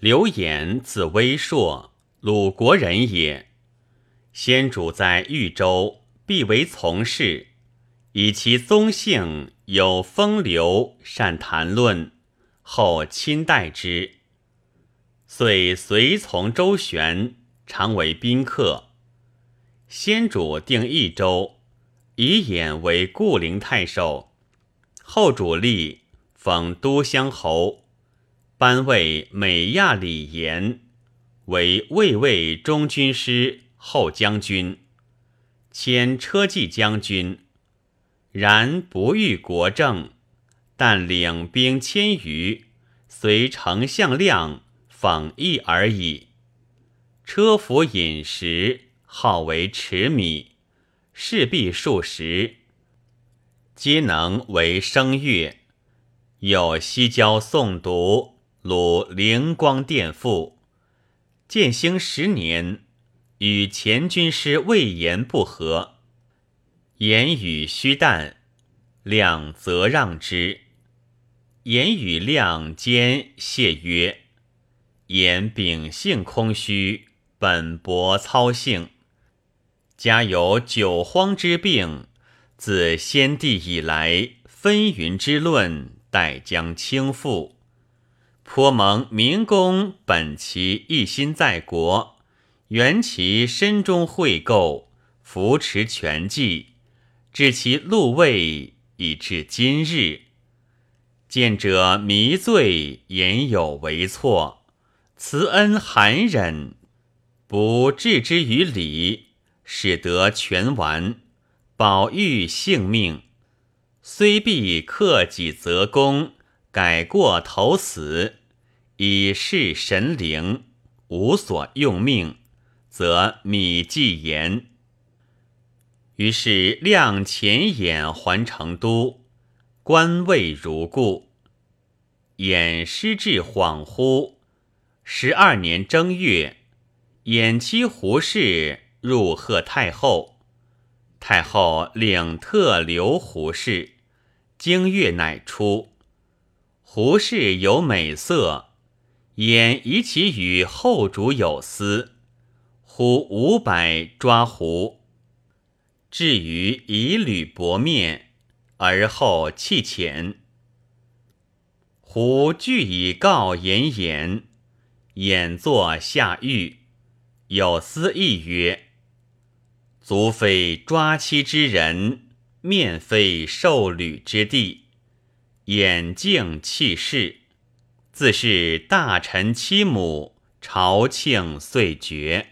刘演字威硕，鲁国人也。先主在豫州，必为从事，以其宗姓有风流，善谈论，后亲待之，遂随从周旋，常为宾客。先主定益州，以演为固陵太守，后主立，封都乡侯。班为美亚李延，为卫尉中军师后将军，迁车骑将军。然不遇国政，但领兵千余，随丞相亮访议而已。车服饮食，号为持米，事必数十，皆能为声乐。有西郊诵读。鲁灵光殿赋，建兴十年，与前军师魏延不和，言语虚诞，亮则让之。言语亮兼谢曰：“言秉性空虚，本薄操性，家有九荒之病，自先帝以来，纷纭之论，待将倾覆。”颇蒙明公本其一心在国，缘其身中惠构，扶持权计，致其禄位以至今日。见者迷醉，言有为错，慈恩含忍，不置之于礼，使得全完，保育性命。虽必克己则功，改过投死。以示神灵，无所用命，则米既言。于是亮前眼还成都，官位如故。衍失志恍惚。十二年正月，衍妻胡氏入贺太后，太后领特留胡氏。经月乃出，胡氏有美色。言疑其与后主有私，呼五百抓胡，至于以履薄面，而后弃遣。胡具以告言言，演作下狱，有司议曰：“足非抓妻之人，面非受履之地，眼镜弃世。”自是大臣妻母，朝庆遂绝。